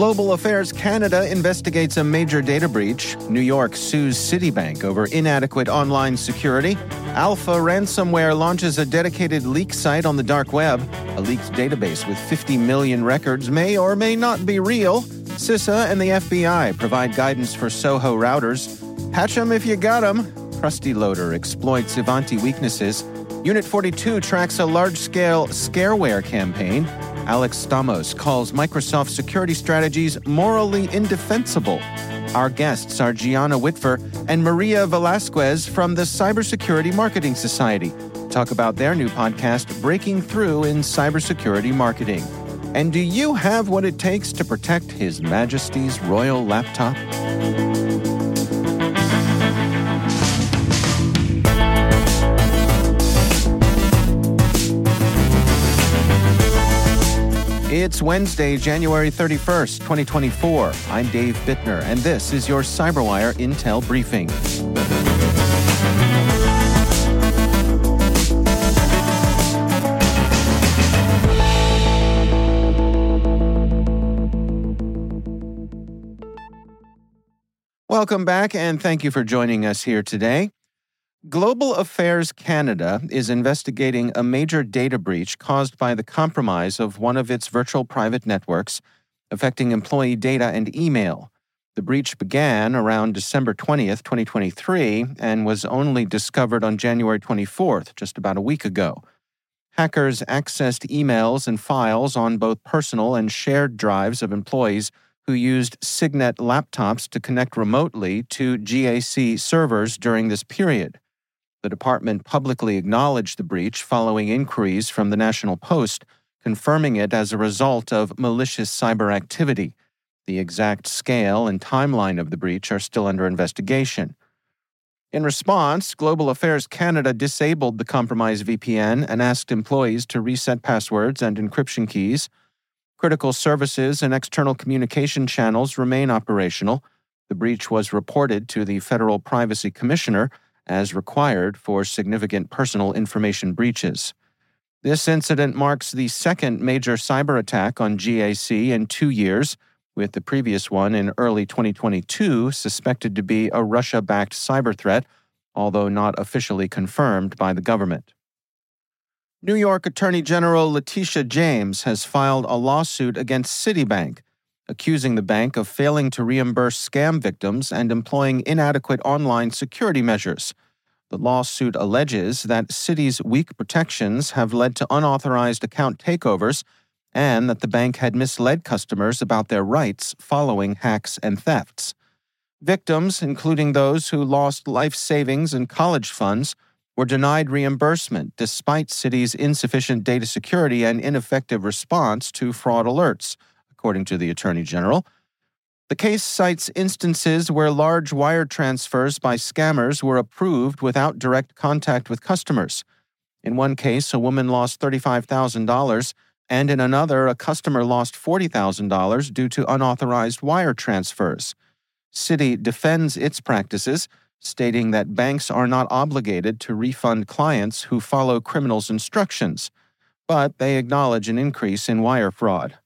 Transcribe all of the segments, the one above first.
Global Affairs Canada investigates a major data breach. New York sues Citibank over inadequate online security. Alpha Ransomware launches a dedicated leak site on the dark web. A leaked database with 50 million records may or may not be real. CISA and the FBI provide guidance for Soho routers. Patch them if you got them. Krusty Loader exploits Ivanti weaknesses. Unit 42 tracks a large scale scareware campaign. Alex Stamos calls Microsoft security strategies morally indefensible. Our guests are Gianna Whitver and Maria Velasquez from the Cybersecurity Marketing Society. Talk about their new podcast, Breaking Through in Cybersecurity Marketing. And do you have what it takes to protect His Majesty's royal laptop? It's Wednesday, January 31st, 2024. I'm Dave Bittner, and this is your Cyberwire Intel Briefing. Welcome back, and thank you for joining us here today. Global Affairs Canada is investigating a major data breach caused by the compromise of one of its virtual private networks, affecting employee data and email. The breach began around December 20th, 2023, and was only discovered on January 24th, just about a week ago. Hackers accessed emails and files on both personal and shared drives of employees who used Signet laptops to connect remotely to GAC servers during this period. The department publicly acknowledged the breach following inquiries from the National Post, confirming it as a result of malicious cyber activity. The exact scale and timeline of the breach are still under investigation. In response, Global Affairs Canada disabled the compromised VPN and asked employees to reset passwords and encryption keys. Critical services and external communication channels remain operational. The breach was reported to the Federal Privacy Commissioner as required for significant personal information breaches. This incident marks the second major cyber attack on GAC in two years, with the previous one in early 2022 suspected to be a Russia backed cyber threat, although not officially confirmed by the government. New York Attorney General Letitia James has filed a lawsuit against Citibank, accusing the bank of failing to reimburse scam victims and employing inadequate online security measures. The lawsuit alleges that Citi's weak protections have led to unauthorized account takeovers and that the bank had misled customers about their rights following hacks and thefts. Victims, including those who lost life savings and college funds, were denied reimbursement despite Citi's insufficient data security and ineffective response to fraud alerts, according to the Attorney General. The case cites instances where large wire transfers by scammers were approved without direct contact with customers. In one case, a woman lost $35,000, and in another, a customer lost $40,000 due to unauthorized wire transfers. Citi defends its practices, stating that banks are not obligated to refund clients who follow criminals' instructions, but they acknowledge an increase in wire fraud.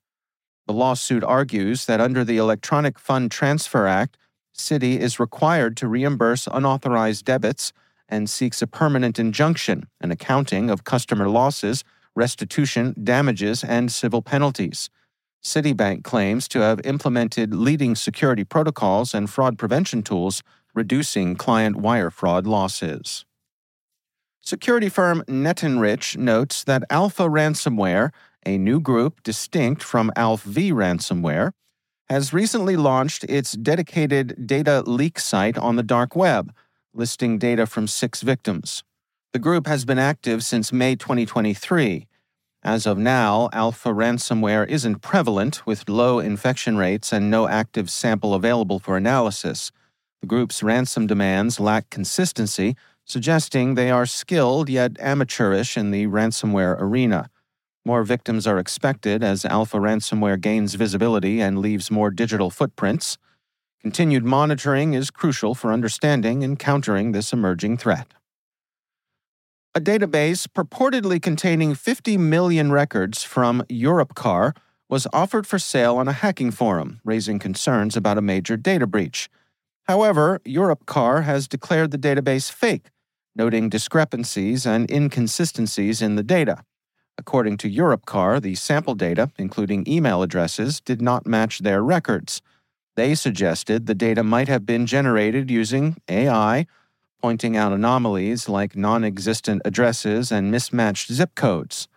The lawsuit argues that under the Electronic Fund Transfer Act, Citi is required to reimburse unauthorized debits and seeks a permanent injunction, an accounting of customer losses, restitution, damages, and civil penalties. Citibank claims to have implemented leading security protocols and fraud prevention tools, reducing client wire fraud losses. Security firm Netenrich notes that Alpha Ransomware, a new group distinct from ALPHV ransomware, has recently launched its dedicated data leak site on the dark web, listing data from six victims. The group has been active since May 2023 as of now, alpha ransomware isn't prevalent with low infection rates and no active sample available for analysis. The group's ransom demands lack consistency, suggesting they are skilled yet amateurish in the ransomware arena. More victims are expected as alpha ransomware gains visibility and leaves more digital footprints. Continued monitoring is crucial for understanding and countering this emerging threat. A database purportedly containing 50 million records from Europcar was offered for sale on a hacking forum, raising concerns about a major data breach. However, Europcar has declared the database fake, noting discrepancies and inconsistencies in the data. According to Europcar, the sample data, including email addresses, did not match their records. They suggested the data might have been generated using AI pointing out anomalies like non existent addresses and mismatched zip codes.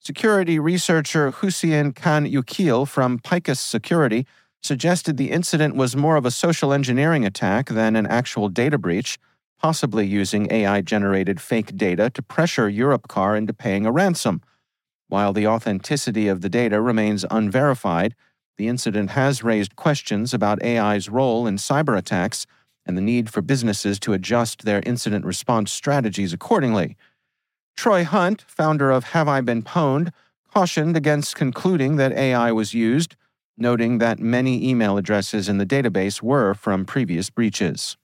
Security researcher Huseyin Can Yuceel from Picus Security suggested the incident was more of a social engineering attack than an actual data breach, possibly using AI generated fake data to pressure Europcar into paying a ransom. While the authenticity of the data remains unverified, the incident has raised questions about AI's role in cyber attacks and the need for businesses to adjust their incident response strategies accordingly. Troy Hunt, founder of Have I Been Pwned, cautioned against concluding that AI was used, noting that many email addresses in the database were from previous breaches.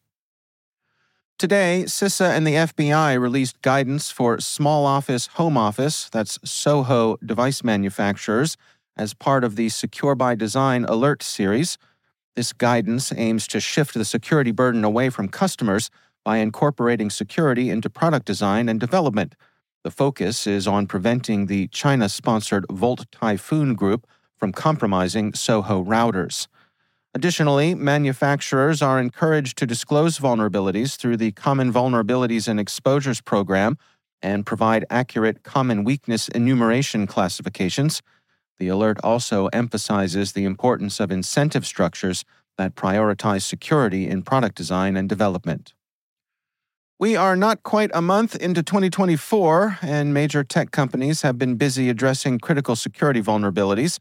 Today, CISA and the FBI released guidance for small office, home office, that's SOHO device manufacturers, as part of the Secure by Design Alert series. This guidance aims to shift the security burden away from customers by incorporating security into product design and development. The focus is on preventing the China sponsored Volt Typhoon group from compromising SOHO routers. Additionally, manufacturers are encouraged to disclose vulnerabilities through the Common Vulnerabilities and Exposures Program and provide accurate common weakness enumeration classifications the alert also emphasizes the importance of incentive structures that prioritize security in product design and development. We are not quite a month into 2024, and major tech companies have been busy addressing critical security vulnerabilities.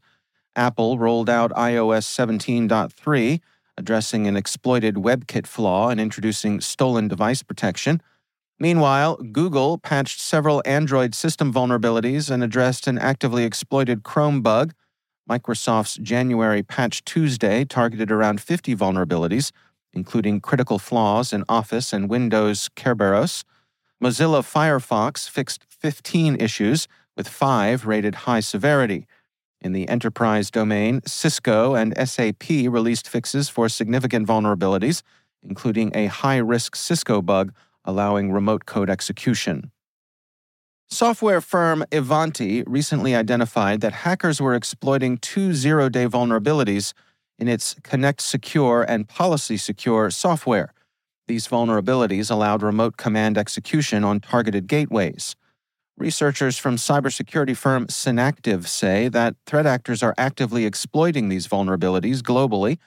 Apple rolled out iOS 17.3, addressing an exploited WebKit flaw and introducing stolen device protection. Meanwhile, Google patched several Android system vulnerabilities and addressed an actively exploited Chrome bug. Microsoft's January Patch Tuesday targeted around 50 vulnerabilities, including critical flaws in Office and Windows Kerberos. Mozilla Firefox fixed 15 issues, with five rated high severity. In the enterprise domain, Cisco and SAP released fixes for significant vulnerabilities, including a high risk Cisco bug allowing remote code execution. Software firm Ivanti recently identified that hackers were exploiting two zero day vulnerabilities in its Connect Secure and Policy Secure software. These vulnerabilities allowed remote command execution on targeted gateways. Researchers from cybersecurity firm Synacktiv say that threat actors are actively exploiting these vulnerabilities globally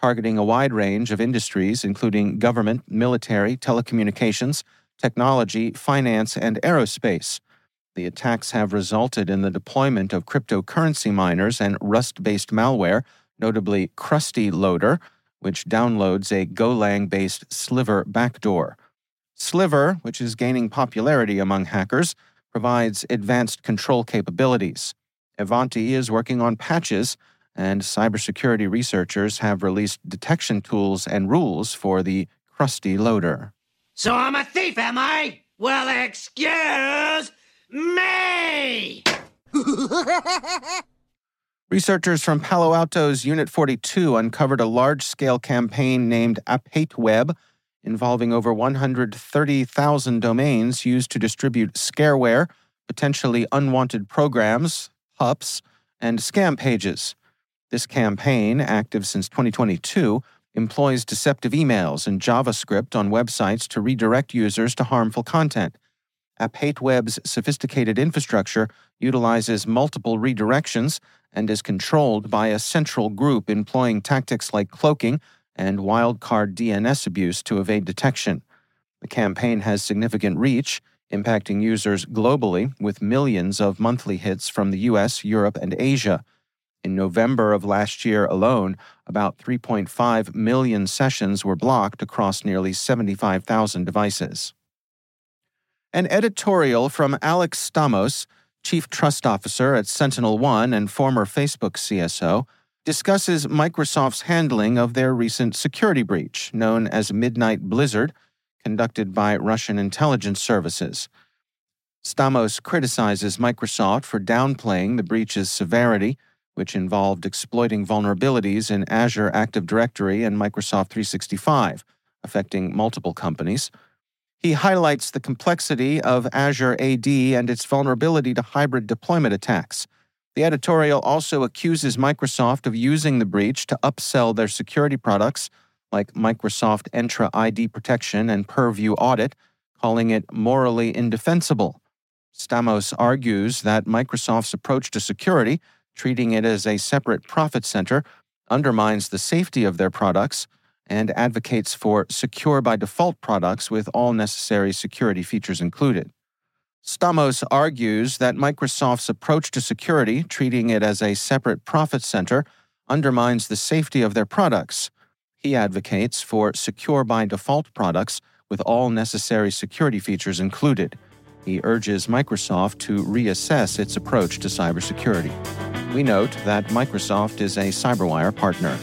targeting a wide range of industries, including government, military, telecommunications, technology, finance, and aerospace. The attacks have resulted in the deployment of cryptocurrency miners and Rust based malware, notably Krusty Loader, which downloads a Golang based Sliver backdoor. Sliver, which is gaining popularity among hackers, provides advanced control capabilities. Ivanti is working on patches and cybersecurity researchers have released detection tools and rules for the Krusty Loader. So I'm a thief, am I? Well, excuse me! Researchers from Palo Alto's Unit 42 uncovered a large scale campaign named ApateWeb involving over 130,000 domains used to distribute scareware, potentially unwanted programs, pups, and scam pages. This campaign, active since 2022, employs deceptive emails and JavaScript on websites to redirect users to harmful content. ApateWeb's sophisticated infrastructure utilizes multiple redirections and is controlled by a central group employing tactics like cloaking and wildcard DNS abuse to evade detection. The campaign has significant reach, impacting users globally with millions of monthly hits from the US, Europe, and Asia. In November of last year alone, about 3.5 million sessions were blocked across nearly 75,000 devices. An editorial from Alex Stamos, Chief Trust Officer at Sentinel One and former Facebook CSO, discusses Microsoft's handling of their recent security breach, known as Midnight Blizzard, conducted by Russian intelligence services. Stamos criticizes Microsoft for downplaying the breach's severity, which involved exploiting vulnerabilities in Azure Active Directory and Microsoft 365, affecting multiple companies. He highlights the complexity of Azure AD and its vulnerability to hybrid deployment attacks. The editorial also accuses Microsoft of using the breach to upsell their security products like Microsoft Entra ID Protection and Purview Audit, calling it morally indefensible. Stamos argues that Microsoft's approach to security, treating it as a separate profit center, undermines the safety of their products and advocates for secure by default products with all necessary security features included. Stamos argues that Microsoft's approach to security, treating it as a separate profit center, undermines the safety of their products. He advocates for secure by default products with all necessary security features included. He urges Microsoft to reassess its approach to cybersecurity. We note that Microsoft is a CyberWire partner.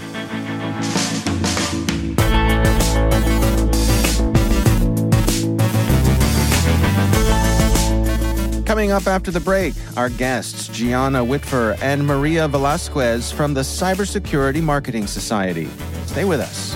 Coming up after the break, our guests, Gianna Whitver and Maria Velasquez from the Cybersecurity Marketing Society. Stay with us.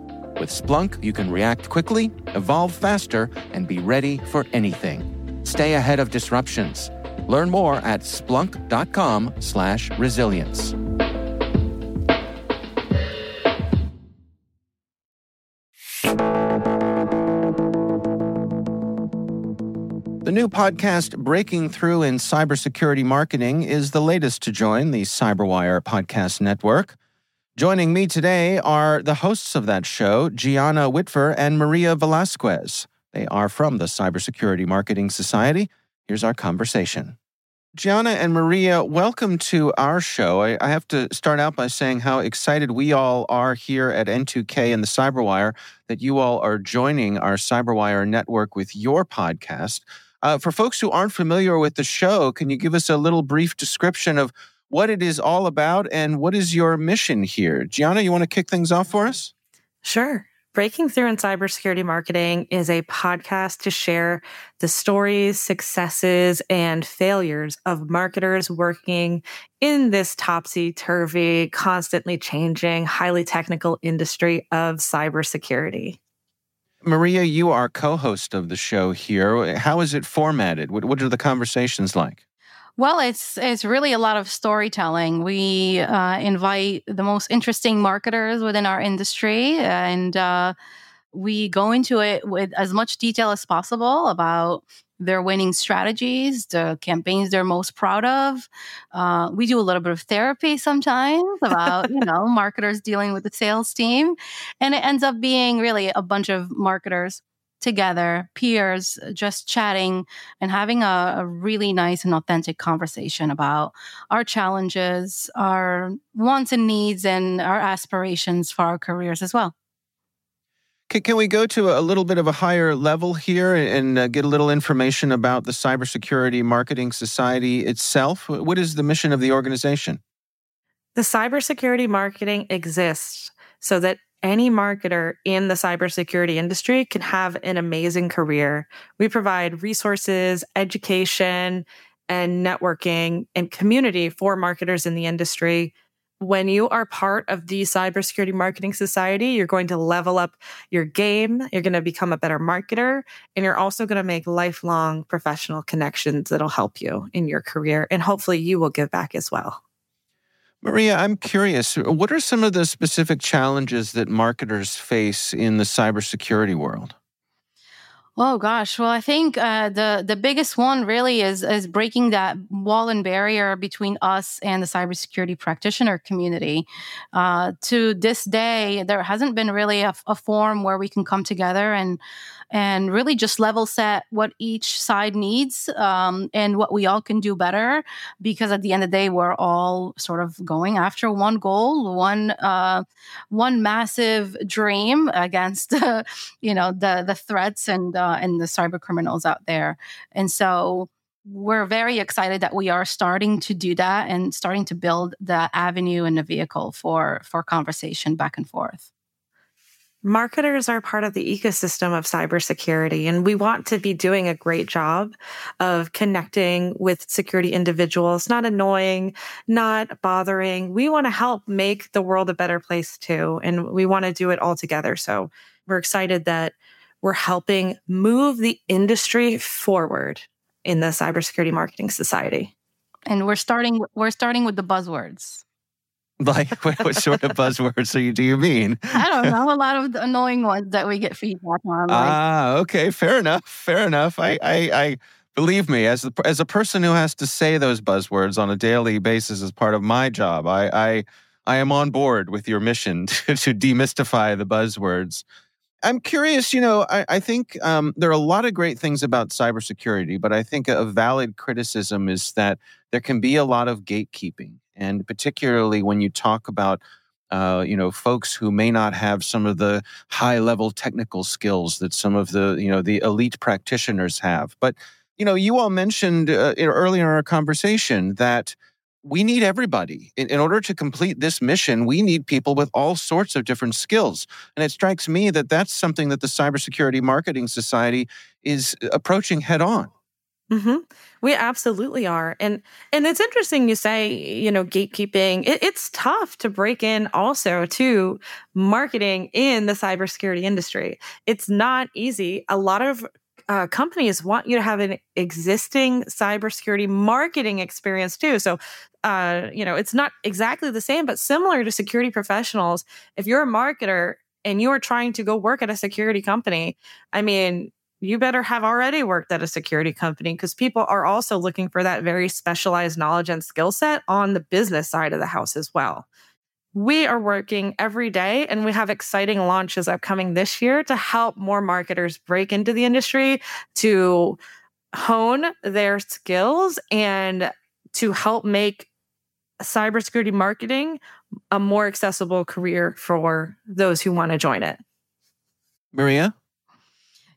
With Splunk, you can react quickly, evolve faster, and be ready for anything. Stay ahead of disruptions. Learn more at splunk.com/resilience. The new podcast, Breaking Through in Cybersecurity Marketing, is the latest to join the Cyberwire Podcast Network. Joining me today are the hosts of that show, Gianna Whitver and Maria Velasquez. They are from the Cybersecurity Marketing Society. Here's our conversation. Gianna and Maria, welcome to our show. I, I, have to start out by saying how excited we all are here at N2K and the Cyberwire that you all are joining our Cyberwire network with your podcast. Uh, for folks who aren't familiar with the show, can you give us a little brief description of what it is all about and what is your mission here? Gianna, you want to kick things off for us? Sure. Breaking Through in Cybersecurity Marketing is a podcast to share the stories, successes, and failures of marketers working in this topsy turvy, constantly changing, highly technical industry of cybersecurity. Maria, you are co host of the show here. How is it formatted? What, what are the conversations like? Well, it's it's really a lot of storytelling. We uh, invite the most interesting marketers within our industry, and uh, we go into it with as much detail as possible about their winning strategies, the campaigns they're most proud of. Uh, we do a little bit of therapy sometimes about, you know, marketers dealing with the sales team. And it ends up being really a bunch of marketers together, peers, just chatting and having a, a, really nice and authentic conversation about our challenges, our wants and needs, and our aspirations for our careers as well. Can, can we go to a little bit of a higher level here and uh, get a little information about the Cybersecurity Marketing Society itself? What is the mission of the organization? The cybersecurity marketing exists so that any marketer in the cybersecurity industry can have an amazing career. We provide resources, education, and networking and community for marketers in the industry. When you are part of the Cybersecurity Marketing Society, you're going to level up your game. You're going to become a better marketer, and you're also going to make lifelong professional connections that'll help you in your career. And hopefully, you will give back as well. Maria, I'm curious. What are some of the specific challenges that marketers face in the cybersecurity world? Oh gosh, well, I think uh, the the biggest one really is is breaking that wall and barrier between us and the cybersecurity practitioner community. Uh, to this day, there hasn't been really a, a forum where we can come together and and really just level set what each side needs um, and what we all can do better. Because at the end of the day, we're all sort of going after one goal, one uh, one massive dream against you know the the threats and uh, and the cyber criminals out there. And so we're very excited that we are starting to do that and starting to build the avenue and the vehicle for for conversation back and forth marketers are part of the ecosystem of cybersecurity, and we want to be doing a great job of connecting with security individuals, not annoying, not bothering. We want to help make the world a better place too, and we want to do it all together. So we're excited that we're helping move the industry forward in the cybersecurity marketing society. And we're starting we're starting with the buzzwords. Like, what, what sort of buzzwords do you, do you mean? I don't know. A lot of the annoying ones that we get feedback on. Like. Ah, okay. Fair enough. Fair enough. I, I, I believe me, as the, as a person who has to say those buzzwords on a daily basis as part of my job, I, I, I am on board with your mission to, to demystify the buzzwords. I'm curious, you know, I, I think um, there are a lot of great things about cybersecurity, but I think a valid criticism is that there can be a lot of gatekeeping and particularly when you talk about uh, you know folks who may not have some of the high level technical skills that some of the you know the elite practitioners have. But you know you all mentioned uh, earlier in our conversation that we need everybody in, in, order to complete this mission we need people with all sorts of different skills and it strikes me that that's something that the cybersecurity marketing society is approaching head on Mm-hmm. We absolutely are, and and it's interesting you say you know gatekeeping. It, it's tough to break in also to marketing in the cybersecurity industry. It's not easy. A lot of uh, companies want you to have an existing cybersecurity marketing experience too. So, uh, you know, it's not exactly the same, but similar to security professionals. If you're a marketer and you are trying to go work at a security company, I mean, you better have already worked at a security company because people are also looking for that very specialized knowledge and skill set on the business side of the house as well. We are working every day and we have exciting launches upcoming this year to help more marketers break into the industry to hone their skills and to help make cybersecurity marketing a more accessible career for those who want to join it. Maria?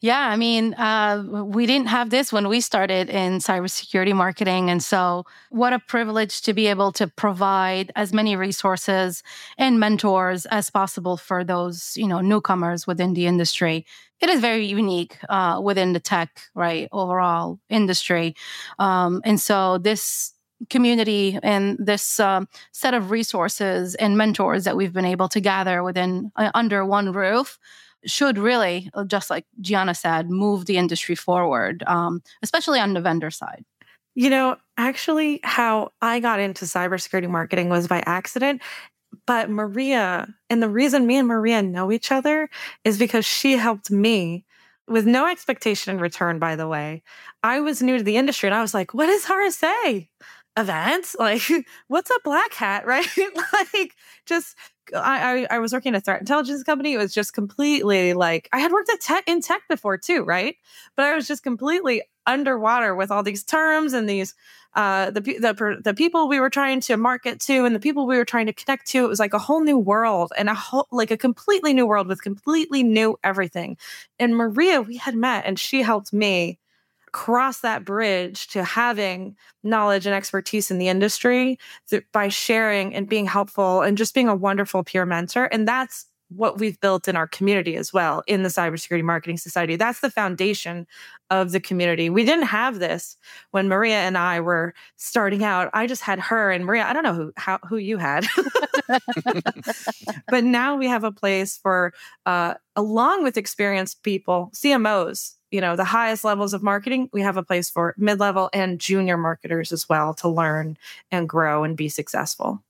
Yeah, I mean, uh, we didn't have this when we started in cybersecurity marketing. And so, what a privilege to be able to provide as many resources and mentors as possible for those, you know, newcomers within the industry. It is very unique uh, within the tech, right, overall industry. Um, and so, this community and this um, set of resources and mentors that we've been able to gather within uh, under one roof should really, just like Gianna said, move the industry forward, um, especially on the vendor side. You know, actually, how I got into cybersecurity marketing was by accident. But Maria, and the reason me and Maria know each other is because she helped me with no expectation in return, by the way. I was new to the industry and I was like, what is RSA? Events? Like, what's a black hat? Right? like, just I, I, was working at a threat intelligence company. It was just completely like I had worked at tech in tech before too, right? But I was just completely underwater with all these terms and these uh, the the the people we were trying to market to and the people we were trying to connect to. It was like a whole new world and a whole like a completely new world with completely new everything. And Maria, we had met and she helped me cross that bridge to having knowledge and expertise in the industry by sharing and being helpful and just being a wonderful peer mentor. And that's what we've built in our community as well in the Cybersecurity Marketing Society. That's the foundation of the community. We didn't have this when Maria and I were starting out. I just had her and Maria. I don't know who how, who you had, but now we have a place for, uh, along with experienced people, CMOs, you know the highest levels of marketing we have a place for mid-level and junior marketers as well to learn and grow and be successful.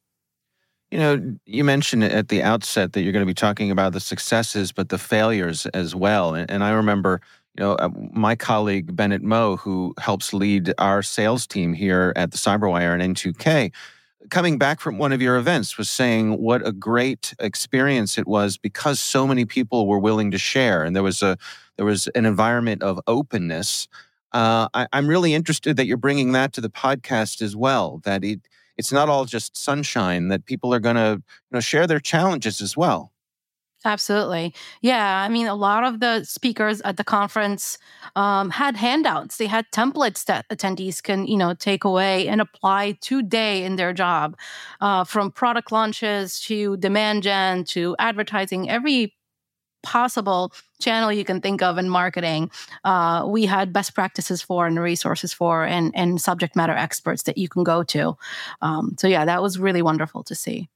You know you mentioned at the outset that you're going to be talking about the successes but the failures as well. And, and i remember you know uh, my colleague bennett moe who helps lead our sales team here at the cyberwire and n2k coming back from one of your events was saying what a great experience it was because so many people were willing to share. And there was a there was an environment of openness uh, I, am really interested that you're bringing that to the podcast as well that it it's not all just sunshine that people are going to you know share their challenges as well Absolutely. Yeah. I mean, a lot of the speakers at the conference um, had handouts. They had templates that attendees can, you know, take away and apply today in their job, uh, from product launches to demand gen to advertising, every possible channel you can think of in marketing. Uh, we had best practices for and resources for and, and subject matter experts that you can go to. Um, so, yeah, that was really wonderful to see.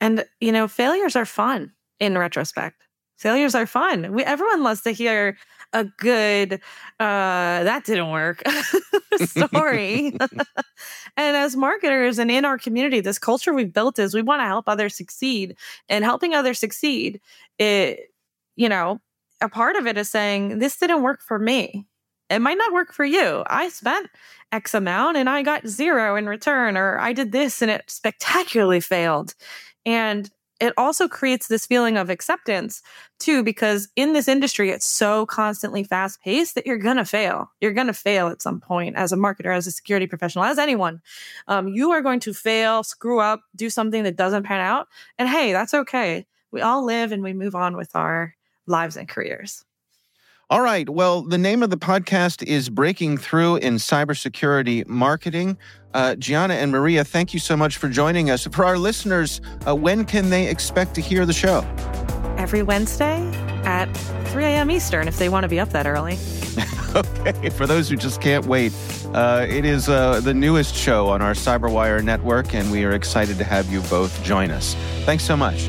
And, you know, failures are fun in retrospect. Failures are fun. We everyone loves to hear a good uh that didn't work story. and as marketers and in our community, this culture we've built is we want to help others succeed. And helping others succeed, it you know, a part of it is saying this didn't work for me. It might not work for you. I spent X amount and I got zero in return, or I did this and it spectacularly failed. And it also creates this feeling of acceptance too, because in this industry, it's so constantly fast paced that you're going to fail. You're going to fail at some point as a marketer, as a security professional, as anyone. Um, you are going to fail, screw up, do something that doesn't pan out. And hey, that's okay. We all live and we move on with our lives and careers. All right. Well, the name of the podcast is Breaking Through in Cybersecurity Marketing. Uh, Gianna and Maria, thank you so much for joining us. For our listeners, uh, when can they expect to hear the show? Every Wednesday at 3 a.m. Eastern if they want to be up that early. okay. For those who just can't wait, uh, it is uh, the newest show on our Cyberwire network, and we are excited to have you both join us. Thanks so much.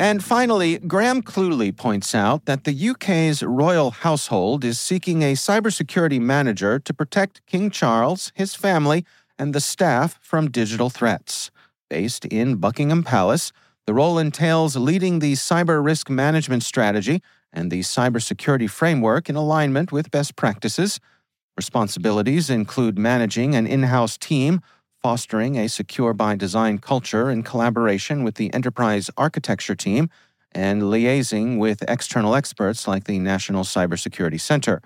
And finally, Graham Cluley points out that the UK's royal household is seeking a cybersecurity manager to protect King Charles, his family, and the staff from digital threats. Based in Buckingham Palace, the role entails leading the cyber risk management strategy and the cybersecurity framework in alignment with best practices. Responsibilities include managing an in house team fostering a secure by design culture in collaboration with the enterprise architecture team, and liaising with external experts like the National Cybersecurity Center.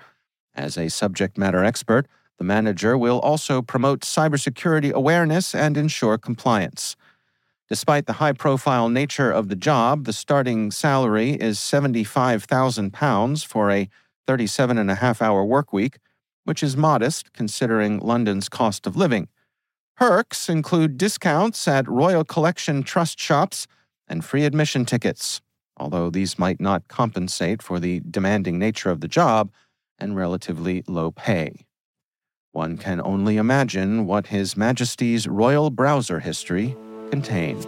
As a subject matter expert, the manager will also promote cybersecurity awareness and ensure compliance. Despite the high profile nature of the job, the starting salary is £75,000 for a 37 and a half hour work week, which is modest considering London's cost of living. Perks include discounts at Royal Collection Trust shops and free admission tickets, although these might not compensate for the demanding nature of the job and relatively low pay. One can only imagine what His Majesty's royal browser history contains.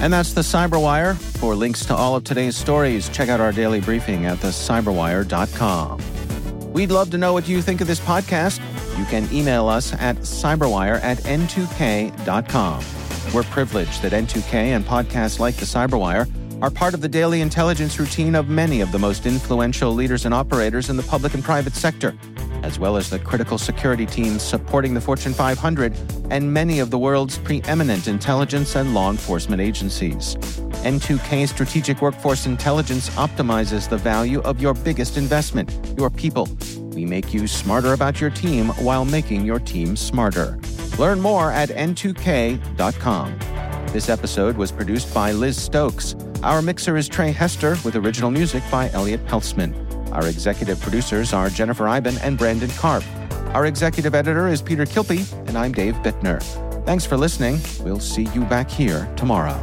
And that's the Cyberwire. For links to all of today's stories, check out our daily briefing at thecyberwire.com. We'd love to know what you think of this podcast. You can email us at cyberwire at n2k.com. We're privileged that N2K and podcasts like the Cyberwire are part of the daily intelligence routine of many of the most influential leaders and operators in the public and private sector as well as the critical security teams supporting the Fortune 500 and many of the world's preeminent intelligence and law enforcement agencies. N2K Strategic Workforce Intelligence optimizes the value of your biggest investment, your people. We make you smarter about your team while making your team smarter. Learn more at n2k.com. This episode was produced by Liz Stokes. Our mixer is Trey Hester with original music by Elliot Peltzman. Our executive producers are Jennifer Eiben and Brandon Karp. Our executive editor is Peter Kilpe, and I'm Dave Bittner. Thanks for listening. We'll see you back here tomorrow.